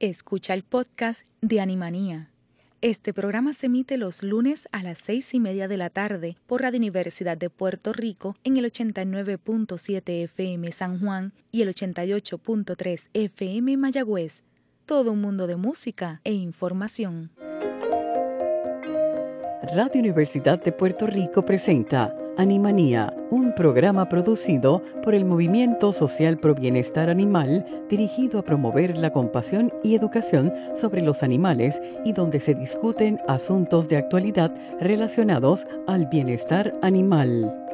Escucha el podcast de Animanía. Este programa se emite los lunes a las seis y media de la tarde por Radio Universidad de Puerto Rico en el 89.7 FM San Juan y el 88.3 FM Mayagüez. Todo un mundo de música e información. Radio Universidad de Puerto Rico presenta Animanía, un programa producido por el Movimiento Social Pro Bienestar Animal dirigido a promover la compasión y educación sobre los animales y donde se discuten asuntos de actualidad relacionados al bienestar animal.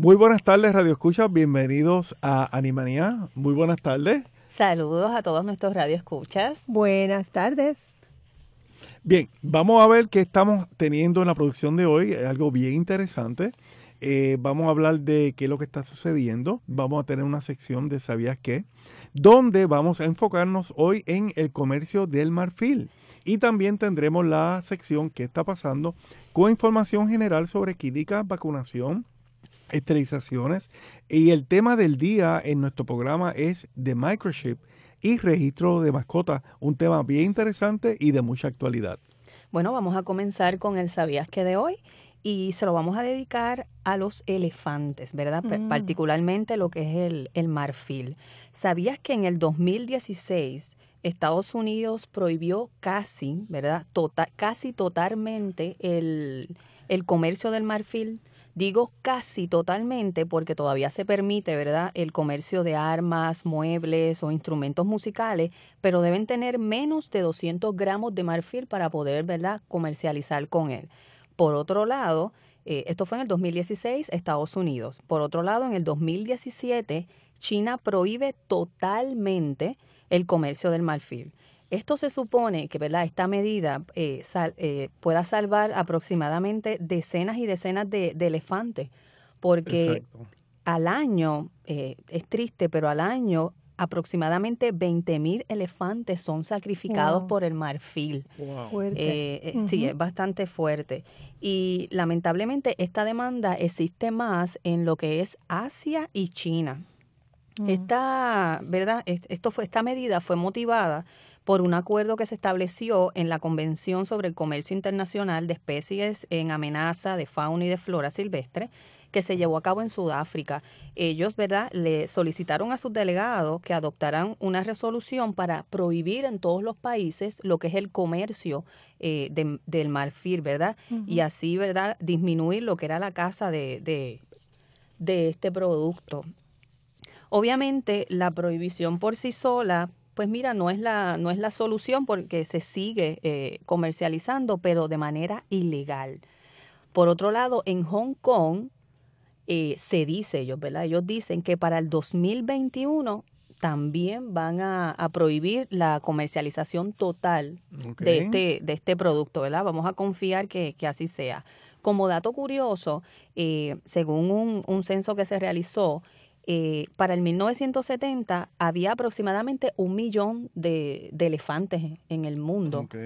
Muy buenas tardes, Radio Escucha. Bienvenidos a Animanía. Muy buenas tardes. Saludos a todos nuestros radioescuchas. Buenas tardes. Bien, vamos a ver qué estamos teniendo en la producción de hoy, algo bien interesante. Eh, vamos a hablar de qué es lo que está sucediendo. Vamos a tener una sección de ¿Sabías qué? Donde vamos a enfocarnos hoy en el comercio del marfil. Y también tendremos la sección ¿Qué está pasando? con información general sobre clínica, vacunación, esterilizaciones. Y el tema del día en nuestro programa es de microchip y registro de mascotas, un tema bien interesante y de mucha actualidad. Bueno, vamos a comenzar con el sabías que de hoy y se lo vamos a dedicar a los elefantes, ¿verdad? Mm. Particularmente lo que es el, el marfil. ¿Sabías que en el 2016 Estados Unidos prohibió casi, ¿verdad? Tota- casi totalmente el, el comercio del marfil? Digo casi totalmente porque todavía se permite, ¿verdad?, el comercio de armas, muebles o instrumentos musicales, pero deben tener menos de 200 gramos de marfil para poder, ¿verdad?, comercializar con él. Por otro lado, eh, esto fue en el 2016, Estados Unidos. Por otro lado, en el 2017, China prohíbe totalmente el comercio del marfil. Esto se supone que ¿verdad? esta medida eh, sal- eh, pueda salvar aproximadamente decenas y decenas de, de elefantes, porque Exacto. al año, eh, es triste, pero al año aproximadamente 20 mil elefantes son sacrificados Wow. por el marfil. Fuerte. Eh, eh, Sí, es bastante fuerte. Y lamentablemente esta demanda existe más en lo que es Asia y China. Esta, ¿verdad? Es- Esto fue, esta medida fue motivada por un acuerdo que se estableció en la Convención sobre el Comercio Internacional de Especies en Amenaza de Fauna y de Flora Silvestre, que se llevó a cabo en Sudáfrica. Ellos, ¿verdad?, le solicitaron a sus delegados que adoptaran una resolución para prohibir en todos los países lo que es el comercio eh, de- del marfil, ¿verdad? Y así, ¿verdad?, disminuir lo que era la caza de, de, de este producto. Obviamente, la prohibición por sí sola, pues mira, no es la, no es la solución porque se sigue eh, comercializando, pero de manera ilegal. Por otro lado, en Hong Kong eh, se dice, ellos, ¿verdad? Ellos dicen que para el 2021 también van a, a prohibir la comercialización total de, este, de este producto, ¿verdad? Vamos a confiar que, que así sea. Como dato curioso, eh, según un, un censo que se realizó, eh, para el 1970 había aproximadamente un millón de, de elefantes en el mundo, Ok.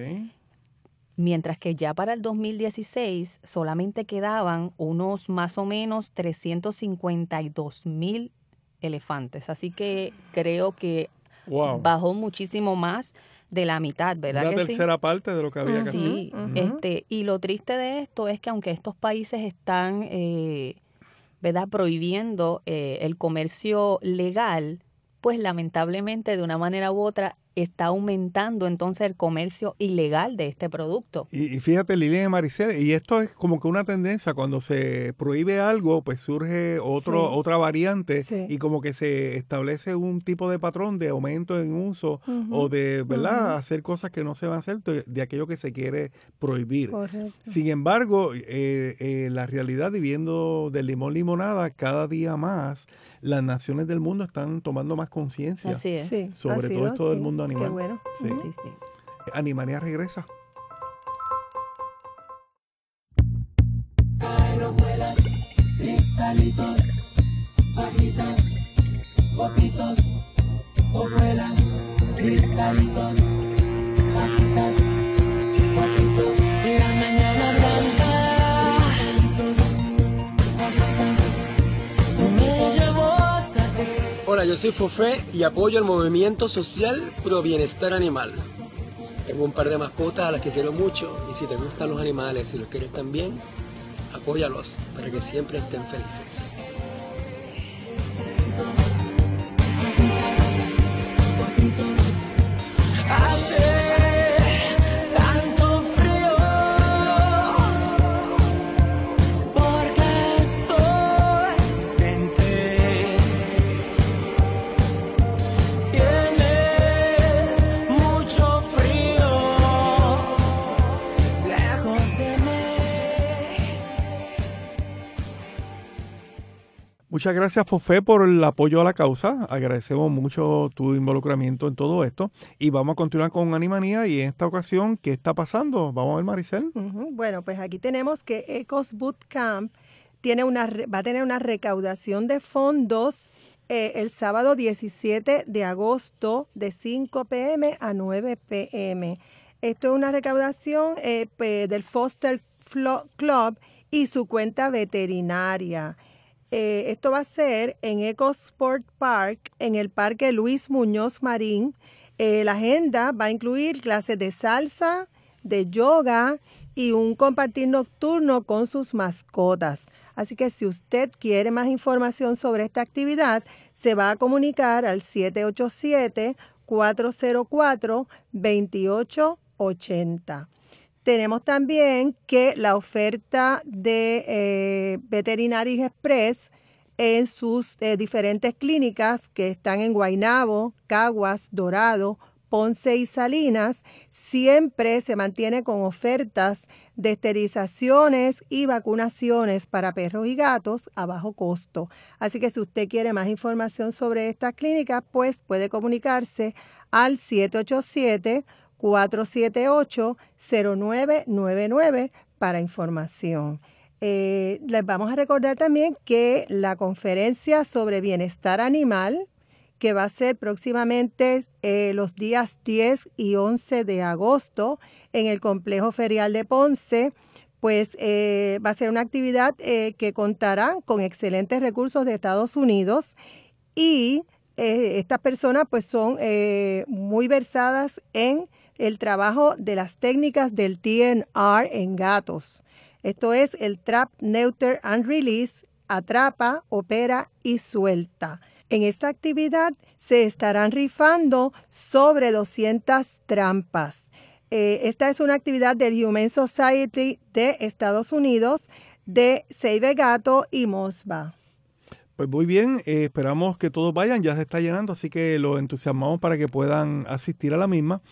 mientras que ya para el 2016 solamente quedaban unos más o menos 352 mil elefantes. Así que creo que Wow. bajó muchísimo más de la mitad, ¿verdad? Sí? tercera parte de lo que había que hacer. Sí, este, y lo triste de esto es que aunque estos países están, eh, ¿verdad?, prohibiendo eh, el comercio legal, pues lamentablemente de una manera u otra está aumentando entonces el comercio ilegal de este producto. Y, y fíjate, Lilian y Maricel, y esto es como que una tendencia, cuando se prohíbe algo, pues surge otro, Sí. otra variante Sí. y como que se establece un tipo de patrón de aumento en uso o de, ¿verdad?, hacer cosas que no se van a hacer de, de aquello que se quiere prohibir. Correcto. Sin embargo, eh, eh, la realidad, viviendo del limón limonada, cada día más las naciones del mundo están tomando más conciencia. Sí, Sobre todo esto del mundo animal. Qué bueno. Sí. Sí, sí. Animania regresa. La mañana blanca soy Fofé y apoyo el movimiento social pro bienestar animal. Tengo un par de mascotas a las que quiero mucho y si te gustan los animales y los quieres también, apóyalos para que siempre estén felices. Muchas gracias, Fofé, por el apoyo a la causa. Agradecemos mucho tu involucramiento en todo esto. Y vamos a continuar con Animanía. Y en esta ocasión, ¿qué está pasando? Vamos a ver, Maricel. Bueno, pues aquí tenemos que Ecos Bootcamp tiene una, va a tener una recaudación de fondos eh, el sábado 17 de agosto de 5 pm a 9 pm. Esto es una recaudación eh, del Foster Club y su cuenta veterinaria. Eh, esto va a ser en EcoSport Park, en el Parque Luis Muñoz Marín. Eh, la agenda va a incluir clases de salsa, de yoga y un compartir nocturno con sus mascotas. Así que si usted quiere más información sobre esta actividad, se va a comunicar al 787-404-2880. Tenemos también que la oferta de eh, Express en sus eh, diferentes clínicas que están en Guaynabo, Caguas, Dorado, Ponce y Salinas, siempre se mantiene con ofertas de esterilizaciones y vacunaciones para perros y gatos a bajo costo. Así que si usted quiere más información sobre estas clínicas, pues puede comunicarse al 787 478-0999 para información. Eh, les vamos a recordar también que la conferencia sobre bienestar animal, que va a ser próximamente eh, los días 10 y 11 de agosto en el complejo ferial de Ponce, pues eh, va a ser una actividad que contará con excelentes recursos de Estados Unidos y estas personas pues son muy versadas en el trabajo de las técnicas del TNR en gatos. Esto es el Trap, Neuter and Release, atrapa, opera y suelta. En esta actividad se estarán rifando sobre 200 trampas. Eh, esta es una actividad del Humane Society de Estados Unidos de Save Gato y Mosba. Pues muy bien, eh, esperamos que todos vayan, ya se está llenando, así que los entusiasmamos para que puedan asistir a la misma.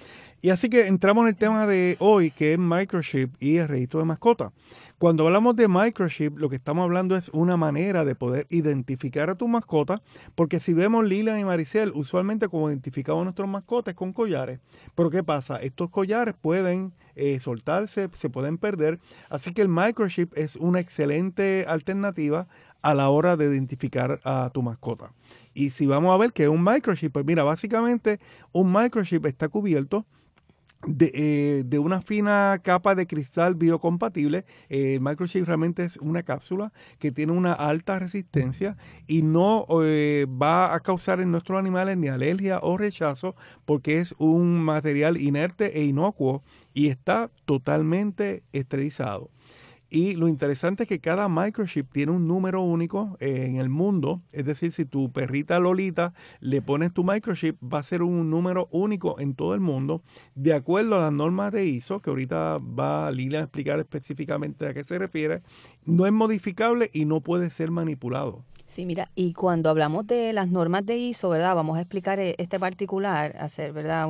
Y así que entramos en el tema de hoy, que es microchip y el registro de mascota. Cuando hablamos de microchip, lo que estamos hablando es una manera de poder identificar a tu mascota, porque si vemos Lila y Maricel, usualmente como identificamos a nuestros mascotas con collares. Pero ¿qué pasa? Estos collares pueden eh, soltarse, se pueden perder, así que el microchip es una excelente alternativa a la hora de identificar a tu mascota. Y si vamos a ver qué es un microchip, pues mira, básicamente un microchip está cubierto eh, de, una fina capa de cristal biocompatible. el microchip realmente es una cápsula que tiene una alta resistencia y no eh, va a causar en nuestros animales ni alergia o rechazo porque es un material inerte e inocuo y está totalmente esterilizado. Y lo interesante es que cada microchip tiene un número único eh, en el mundo. Es decir, si tu perrita Lolita le pones tu microchip, va a ser un número único en todo el mundo, de acuerdo a las normas de ISO, que ahorita va Lila a explicar específicamente a qué se refiere. No es modificable y no puede ser manipulado. Sí, mira, y cuando hablamos de las normas de ISO, ¿verdad? Vamos a explicar eh, este particular, hacer, ¿verdad?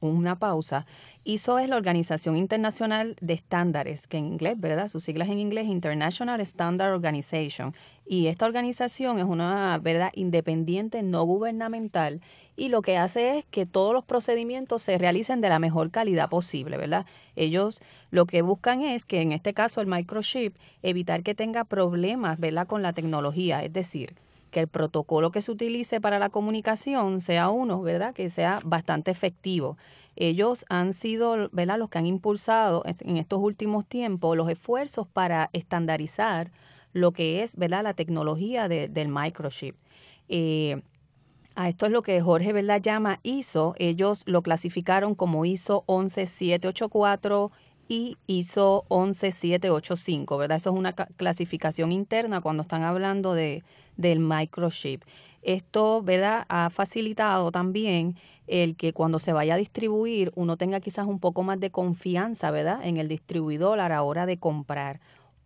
una pausa. ISO es la Organización Internacional de Estándares, que en inglés, ¿verdad? Sus siglas en inglés, International Standard Organization. Y esta organización es una, ¿verdad?, independiente, no gubernamental, y lo que hace es que todos los procedimientos se realicen de la mejor calidad posible, ¿verdad? Ellos lo que buscan es que en este caso el microchip, evitar que tenga problemas, ¿verdad?, con la tecnología, es decir, que el protocolo que se utilice para la comunicación sea uno, ¿verdad?, que sea bastante efectivo ellos han sido ¿verdad? los que han impulsado en estos últimos tiempos los esfuerzos para estandarizar lo que es ¿verdad? la tecnología del microchip. Eh, A esto es lo que Jorge ¿verdad? llama ISO. Ellos lo clasificaron como ISO 11784 y ISO 11785, ¿verdad? Eso es una clasificación interna cuando están hablando de, del microchip. Esto, ¿verdad? Ha facilitado también el que cuando se vaya a distribuir uno tenga quizás un poco más de confianza, ¿verdad? En el distribuidor a la hora de comprar.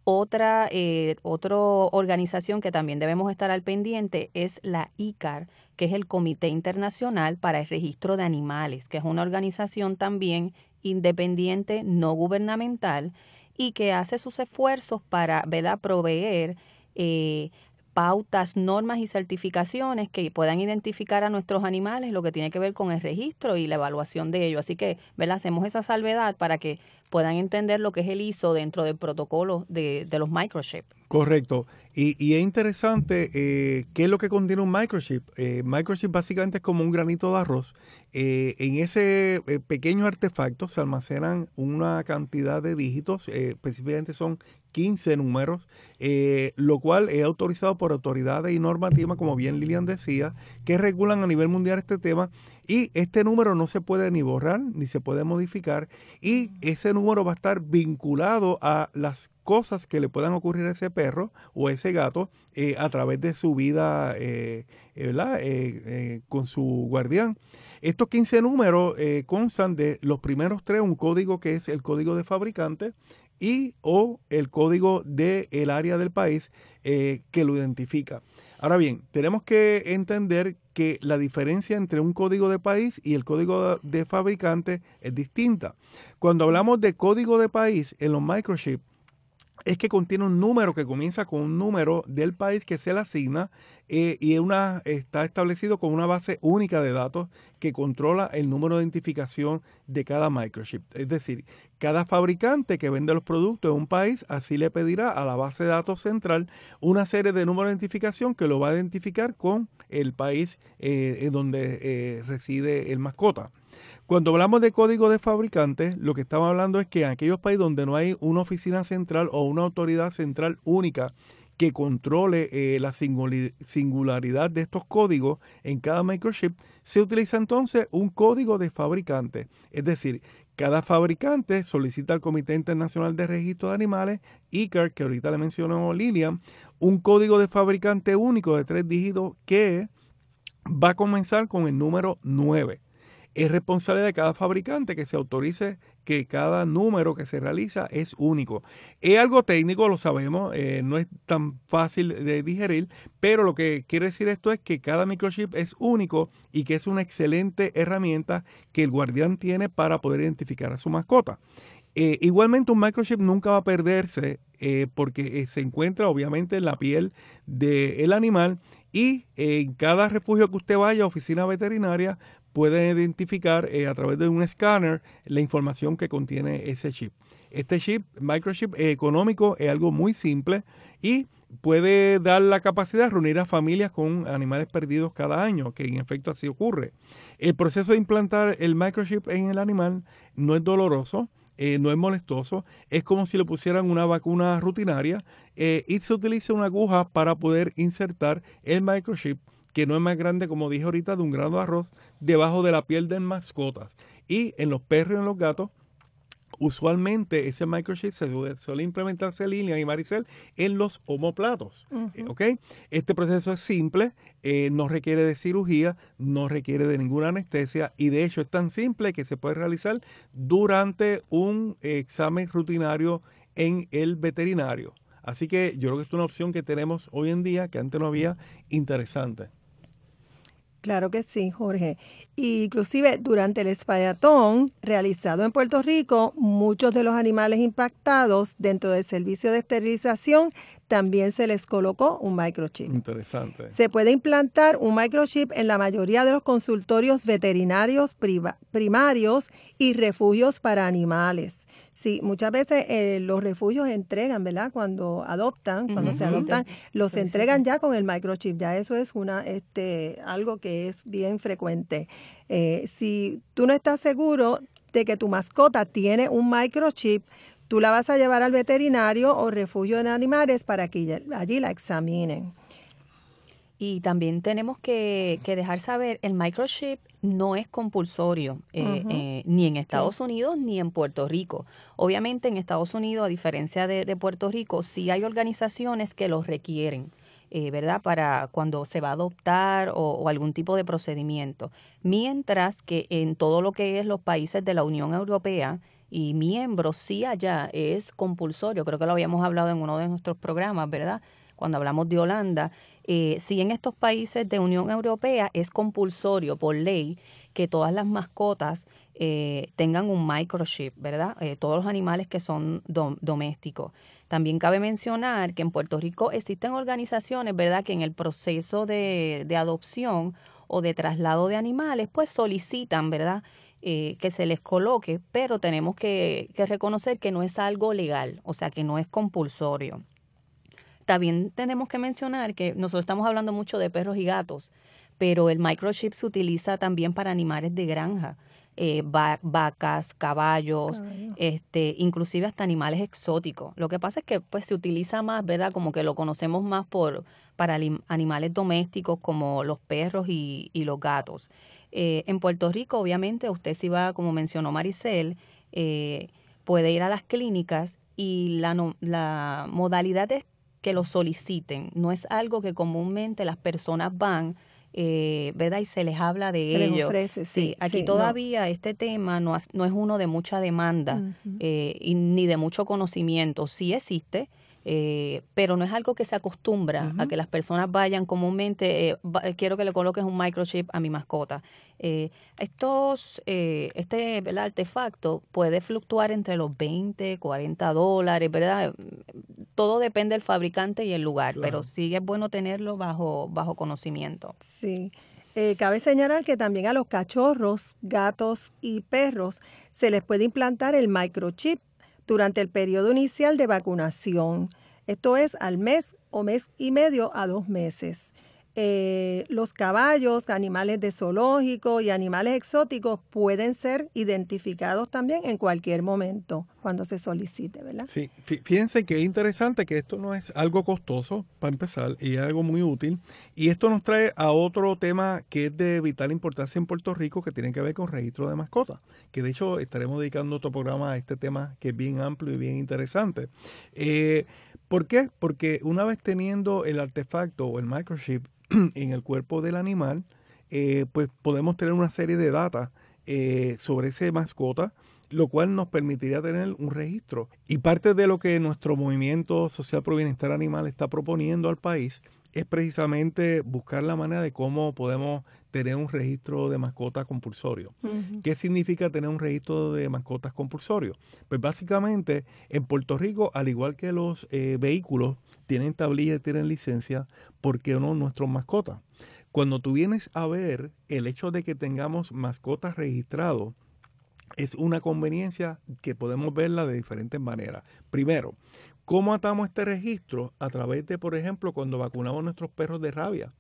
Otra, eh, otra organización que también debemos estar al pendiente es la ICAR, que es el Comité Internacional para el Registro de Animales, que es una organización también independiente, no gubernamental, y que hace sus esfuerzos para ¿verdad? proveer eh, pautas, normas y certificaciones que puedan identificar a nuestros animales, lo que tiene que ver con el registro y la evaluación de ello. Así que ¿verdad? hacemos esa salvedad para que puedan entender lo que es el ISO dentro del protocolo de, los microchips. Correcto. Y, es interesante eh, qué es lo que contiene un microchip. Eh, microchip básicamente es como un granito de arroz. Eh, en ese eh, pequeño artefacto se almacenan una cantidad de dígitos, específicamente son 15 números, lo cual es autorizado por autoridades y normativas, como bien Lilian decía, que regulan a nivel mundial este tema. Y este número no se puede ni borrar ni se puede modificar. Y ese número va a estar vinculado a las cosas que le puedan ocurrir a ese perro o a ese gato eh, a través de su vida eh, eh, con su guardián. Estos 15 números constan de los primeros tres, un código que es el código de fabricante y o el código del el área del país que lo identifica. Ahora bien, tenemos que entender que la diferencia entre un código de país y el código de fabricante es distinta. Cuando hablamos de código de país en los microchips, es que contiene un número que comienza con un número del país que se le asigna eh, y una, está establecido con una base única de datos que controla el número de identificación de cada microchip. Es decir, cada fabricante que vende los productos en un país así le pedirá a la base de datos central una serie de números de identificación que lo va a identificar con el país eh, en donde eh, reside el mascota. Cuando hablamos de código de fabricante, lo que estamos hablando es que en aquellos países donde no hay una oficina central o una autoridad central única que controle eh, la singularidad de estos códigos en cada microchip, se utiliza entonces un código de fabricante. Es decir, cada fabricante solicita al Comité Internacional de Registro de Animales, ICAR, que ahorita le mencionó Lilian, un código de fabricante único de tres dígitos que va a comenzar con el número 9 es responsabilidad de cada fabricante que se autorice que cada número que se realiza es único. Es algo técnico, lo sabemos, eh, no es tan fácil de digerir, pero lo que quiere decir esto es que cada microchip es único y que es una excelente herramienta que el guardián tiene para poder identificar a su mascota. Eh, igualmente un microchip nunca va a perderse eh, porque se encuentra obviamente en la piel del animal y en cada refugio que usted vaya, oficina veterinaria, pueden identificar eh, a través de un escáner la información que contiene ese chip. Este chip, microchip económico, es algo muy simple y puede dar la capacidad de reunir a familias con animales perdidos cada año, que en efecto así ocurre. El proceso de implantar el microchip en el animal no es doloroso, eh, no es molestoso, es como si le pusieran una vacuna rutinaria eh, y se utiliza una aguja para poder insertar el microchip que no es más grande, como dije ahorita, de un grano de arroz, debajo de la piel de mascotas. Y en los perros y en los gatos, usualmente ese microchip se suele implementarse línea y Maricel en los homoplatos. Eh, este proceso es simple, eh, no requiere de cirugía, no requiere de ninguna anestesia y de hecho es tan simple que se puede realizar durante un examen rutinario en el veterinario. Así que yo creo que es una opción que tenemos hoy en día que antes no había interesante. Claro que sí, Jorge. inclusive durante el espallatón realizado en Puerto Rico, muchos de los animales impactados dentro del servicio de esterilización también se les colocó un microchip. Interesante. Se puede implantar un microchip en la mayoría de los consultorios veterinarios primarios y refugios para animales. Sí, muchas veces eh, los refugios entregan, ¿verdad? Cuando adoptan, cuando se adoptan, los entregan ya con el microchip. Ya eso es una, este, algo que es bien frecuente. Eh, si tú no estás seguro de que tu mascota tiene un microchip, tú la vas a llevar al veterinario o refugio de animales para que allí la examinen. Y también tenemos que, dejar saber, el microchip no es compulsorio, eh, eh, ni en Estados Unidos ni en Puerto Rico. Obviamente en Estados Unidos, a diferencia de, Puerto Rico, sí hay organizaciones que los requieren. Eh, ¿verdad? Para cuando se va a adoptar o, algún tipo de procedimiento. Mientras que en todo lo que es los países de la Unión Europea y miembros, sí allá es compulsorio. Creo que lo habíamos hablado en uno de nuestros programas, ¿verdad? Cuando hablamos de Holanda, eh, si en estos países de Unión Europea es compulsorio por ley que todas las mascotas eh, tengan un microchip, ¿verdad? Eh, todos los animales que son domésticos. También cabe mencionar que en Puerto Rico existen organizaciones, ¿verdad?, que en el proceso de, adopción o de traslado de animales, pues solicitan, ¿verdad?, que se les coloque, pero tenemos que, que reconocer que no es algo legal, o sea, que no es compulsorio. También tenemos que mencionar que nosotros estamos hablando mucho de perros y gatos, pero el microchip se utiliza también para animales de granja. Eh, vacas, caballos, este, inclusive hasta animales exóticos. Lo que pasa es que pues se utiliza más, ¿verdad? Como que lo conocemos más por para animales domésticos como los perros y, los gatos. Eh, en Puerto Rico, obviamente, usted si va, como mencionó Maricel, eh, puede ir a las clínicas y la, la modalidad es que lo soliciten. No es algo que comúnmente las personas van, eh, ¿verdad? Y se les habla de ello. sí, aquí todavía este tema no, no, es uno de mucha demanda eh, y ni de mucho conocimiento. Sí existe, eh, pero no es algo que se acostumbra a que las personas vayan comúnmente, eh, eh, quiero que le coloques un microchip a mi mascota. estos, este artefacto puede fluctuar entre los 20, 40 dólares, ¿verdad? Todo depende del fabricante y el lugar, pero sí es bueno tenerlo bajo, bajo conocimiento. Sí. cabe señalar que también a los cachorros, gatos y perros se les puede implantar el microchip durante el periodo inicial de vacunación. Esto es al mes o mes y medio a dos meses. Eh, los caballos, animales de zoológico y animales exóticos pueden ser identificados también en cualquier momento cuando se solicite, ¿verdad? Sí, fíjense que es interesante que esto no es algo costoso para empezar y es algo muy útil. Y esto nos trae a otro tema que es de vital importancia en Puerto Rico que tiene que ver con registro de mascotas, que de hecho estaremos dedicando otro programa a este tema que es bien amplio y bien interesante. Eh, ¿Por qué? Porque una vez teniendo el artefacto o el microchip en el cuerpo del animal, eh, pues podemos tener una serie de datos eh, sobre esa mascota, lo cual nos permitiría tener un registro. Y parte de lo que nuestro movimiento social pro bienestar animal está proponiendo al país es precisamente buscar la manera de cómo podemos tener un registro de mascotas compulsorio. ¿Qué significa tener un registro de mascotas compulsorio? Pues básicamente en Puerto Rico, al igual que los eh, vehículos tienen tablilla y tienen licencia, ¿por qué no nuestros mascotas? Cuando tú vienes a ver el hecho de que tengamos mascotas registrados, es una conveniencia que podemos verla de diferentes maneras. Primero, ¿cómo atamos este registro? A través de, por ejemplo, cuando vacunamos a nuestros perros de rabia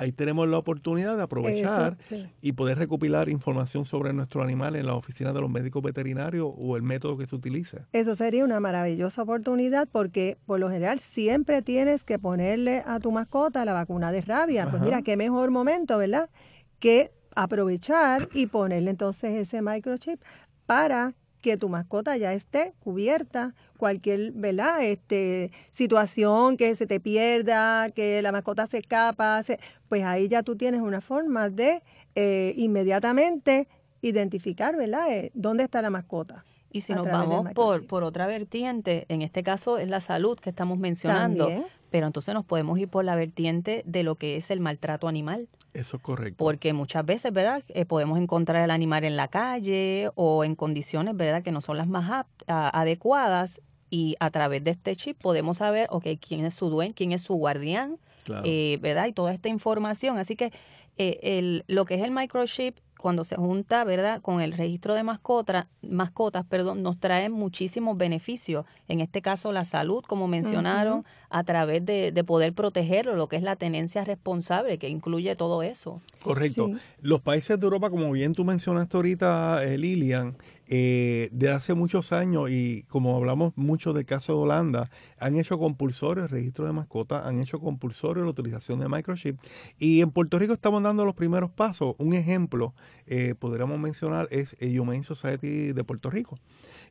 ahí tenemos la oportunidad de aprovechar y poder recopilar información sobre nuestro animal en la oficina de los médicos veterinarios o el método que se utilice. Eso sería una maravillosa oportunidad porque por lo general siempre tienes que ponerle a tu mascota la vacuna de rabia. Pues mira, qué mejor momento, ¿verdad? Que aprovechar y ponerle entonces ese microchip para que tu mascota ya esté cubierta, cualquier ¿verdad? Este, situación que se te pierda, que la mascota se escapa, pues ahí ya tú tienes una forma de eh, inmediatamente identificar ¿verdad? Eh, dónde está la mascota. Y si nos vamos por, por otra vertiente, en este caso es la salud que estamos mencionando, pero entonces nos podemos ir por la vertiente de lo que es el maltrato animal. Eso es correcto. Porque muchas veces, ¿verdad? Eh, podemos encontrar el animal en la calle o en condiciones, ¿verdad? Que no son las más adecuadas y a través de este chip podemos saber, ok, quién es su dueño, quién es su guardián, eh, ¿verdad? Y toda esta información. Así que eh, el, lo que es el microchip cuando se junta, ¿verdad?, con el registro de mascotas, mascotas, perdón, nos trae muchísimos beneficios. En este caso, la salud, como mencionaron, a través de, poder protegerlo, lo que es la tenencia responsable, que incluye todo eso. Correcto. Los países de Europa, como bien tú mencionaste ahorita, eh, Lilian, eh, de hace muchos años, y como hablamos mucho del caso de Holanda, han hecho compulsorios el registro de mascotas, han hecho compulsorio la utilización de microchip. Y en Puerto Rico estamos dando los primeros pasos. Un ejemplo, eh, podríamos mencionar, es el Humane Society de Puerto Rico.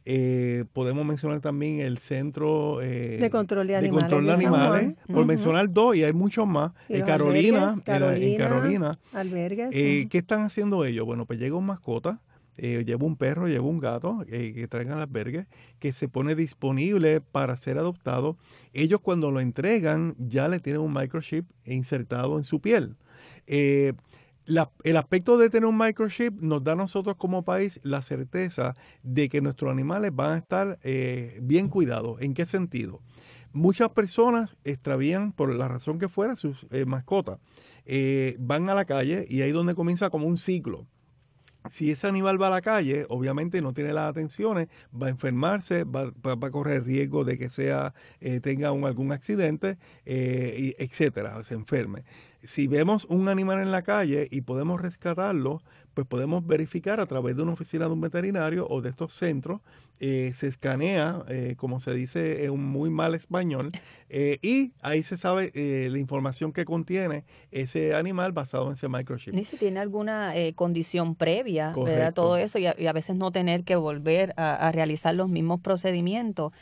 Eh, podemos mencionar también el Centro eh, de Control de Animales, control de animales por mencionar dos, y hay muchos más. Eh, Carolina, en Carolina. Albergues. ¿Qué están haciendo ellos? Bueno, pues llega un mascota, lleva un perro, lleva un gato que traigan al albergue, que se pone disponible para ser adoptado. Ellos cuando lo entregan ya le tienen un microchip insertado en su piel el aspecto de tener un microchip nos da a nosotros como país la certeza de que nuestros animales van a estar eh, bien cuidados. ¿En qué sentido? Muchas personas extravían, por la razón que fuera, sus eh, mascotas. Eh, van a la calle y ahí es donde comienza como un ciclo si ese animal va a la calle, obviamente no tiene las atenciones, va a enfermarse, va, a correr riesgo de que sea tenga algún accidente, eh, etcétera, se enferme si vemos un animal en la calle y podemos rescatarlo, pues podemos verificar a través de una oficina de un veterinario o de estos centros, eh, se escanea, eh, como se dice en un muy mal español, eh, y ahí se sabe la información que contiene ese animal basado en ese microchip. Ni si tiene alguna condición previa, ¿verdad? Todo eso, y a, veces no tener que volver a, a realizar los mismos procedimientos.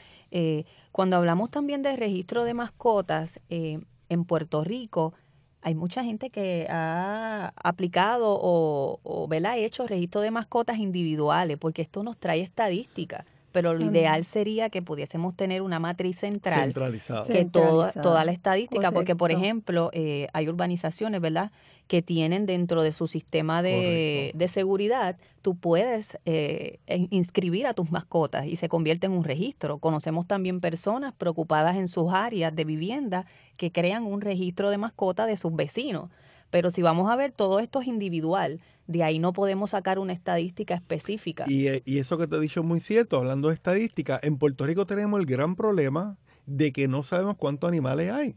cuando hablamos también de registro de mascotas, en Puerto Rico, hay mucha gente que ha aplicado o, o ha hecho registro de mascotas individuales, porque esto nos trae estadísticas pero lo ideal sería que pudiésemos tener una matriz central Centralizada. que toda, toda la estadística, porque por ejemplo eh, hay urbanizaciones, ¿verdad? que tienen dentro de su sistema de, de seguridad, tú puedes eh, inscribir a tus mascotas y se convierte en un registro. Conocemos también personas preocupadas en sus áreas de vivienda que crean un registro de mascotas de sus vecinos. Pero si vamos a ver, todo esto es individual. De ahí no podemos sacar una estadística específica. Y, eh, y eso que te he dicho es muy cierto. Hablando de estadística, en Puerto Rico tenemos el gran problema de que no sabemos cuántos animales hay,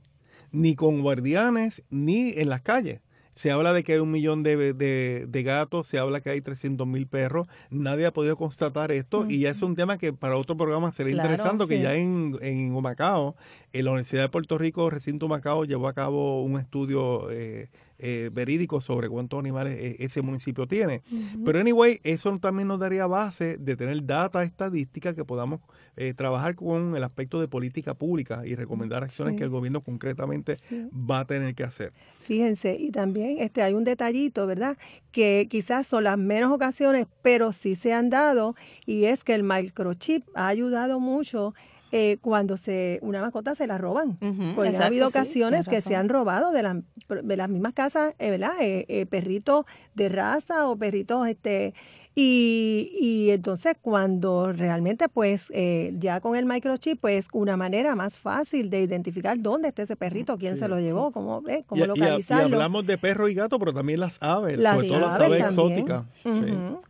ni con guardianes, ni en las calles. Se habla de que hay un millón de, de, gatos, se habla que hay 300 mil perros. Nadie ha podido constatar esto y ya es un tema que para otro programa sería interesante, que ya en, en Humacao, en la Universidad de Puerto Rico, recinto Humacao, llevó a cabo un estudio eh, eh, verídico sobre cuántos animales eh, ese municipio tiene. Pero anyway, eso también nos daría base de tener data estadística que podamos eh, trabajar con el aspecto de política pública y recomendar acciones que el gobierno concretamente va a tener que hacer. Fíjense, y también este hay un detallito, ¿verdad? Que quizás son las menos ocasiones, pero sí se han dado, y es que el microchip ha ayudado mucho eh, cuando se una mascota se la roban. porque ha habido ocasiones que se han robado de, de las mismas casas, eh, ¿verdad? Eh, perritos de raza o perritos este y, y entonces cuando realmente pues eh, ya con el microchip pues una manera más fácil de identificar dónde está ese perrito, quién se lo llevó, cómo, eh, cómo localizarlo. Y, hablamos de perro y gato, pero también las aves, las sobre todo las aves exóticas.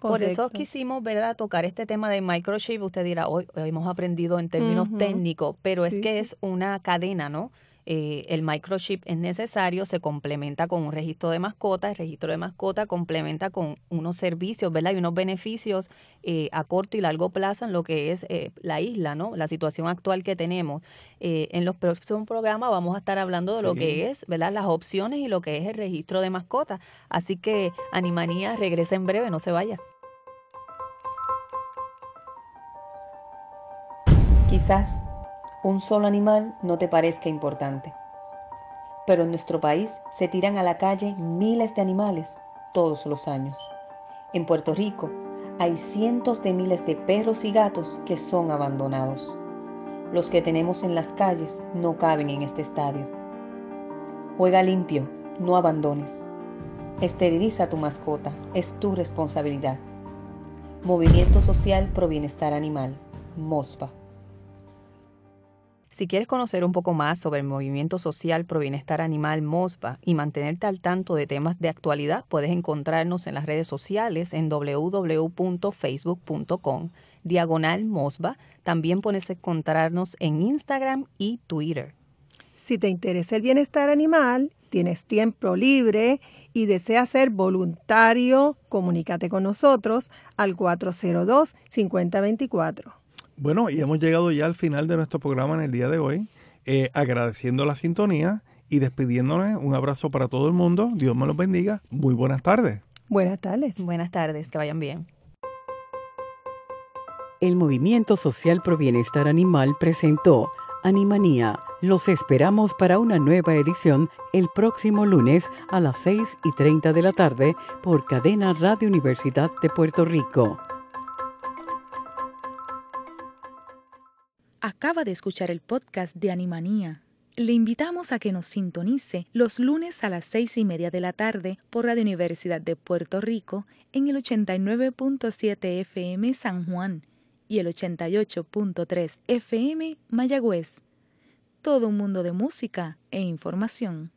Por eso quisimos ¿verdad? tocar este tema de microchip. Usted dirá, hoy, hemos aprendido en términos técnicos, pero es que es una cadena, ¿no? Eh, el microchip es necesario, se complementa con un registro de mascota, el registro de mascota complementa con unos servicios, ¿verdad? Y unos beneficios eh, a corto y largo plazo en lo que es eh, la isla, ¿no? La situación actual que tenemos. en los próximos programas vamos a estar hablando de lo que es, ¿verdad? Las opciones y lo que es el registro de mascota. Así que Animanía regresa en breve, no se vaya. Quizás un solo animal no te parezca importante. Pero en nuestro país se tiran a la calle miles de animales todos los años. En Puerto Rico hay cientos de miles de perros y gatos que son abandonados. Los que tenemos en las calles no caben en este estadio. Juega limpio, no abandones. Esteriliza a tu mascota, es tu responsabilidad. Movimiento Social Pro Bienestar Animal, MOSPA. Si quieres conocer un poco más sobre el movimiento social pro bienestar animal MOSPA y mantenerte al tanto de temas de actualidad, puedes encontrarnos en las redes sociales en www.facebook.com diagonal MOSPA. También puedes encontrarnos en Instagram y Twitter. Si te interesa el bienestar animal, tienes tiempo libre y desea ser voluntario, comunícate con nosotros al 402-5024. Bueno, y hemos llegado ya al final de nuestro programa en el día de hoy, eh, agradeciendo la sintonía y despidiéndonos. Un abrazo para todo el mundo. Dios me los bendiga. Muy buenas tardes. Buenas tardes. Buenas tardes, que vayan bien. El Movimiento Social Pro Bienestar Animal presentó Animanía. Los esperamos para una nueva edición el próximo lunes a las 6 y 30 de la tarde por Cadena Radio Universidad de Puerto Rico. Acaba de escuchar el podcast de Animanía. Le invitamos a que nos sintonice los lunes a las seis y media de la tarde por Radio Universidad de Puerto Rico en el 89.7 FM San Juan y el 88.3 FM Mayagüez. Todo un mundo de música e información.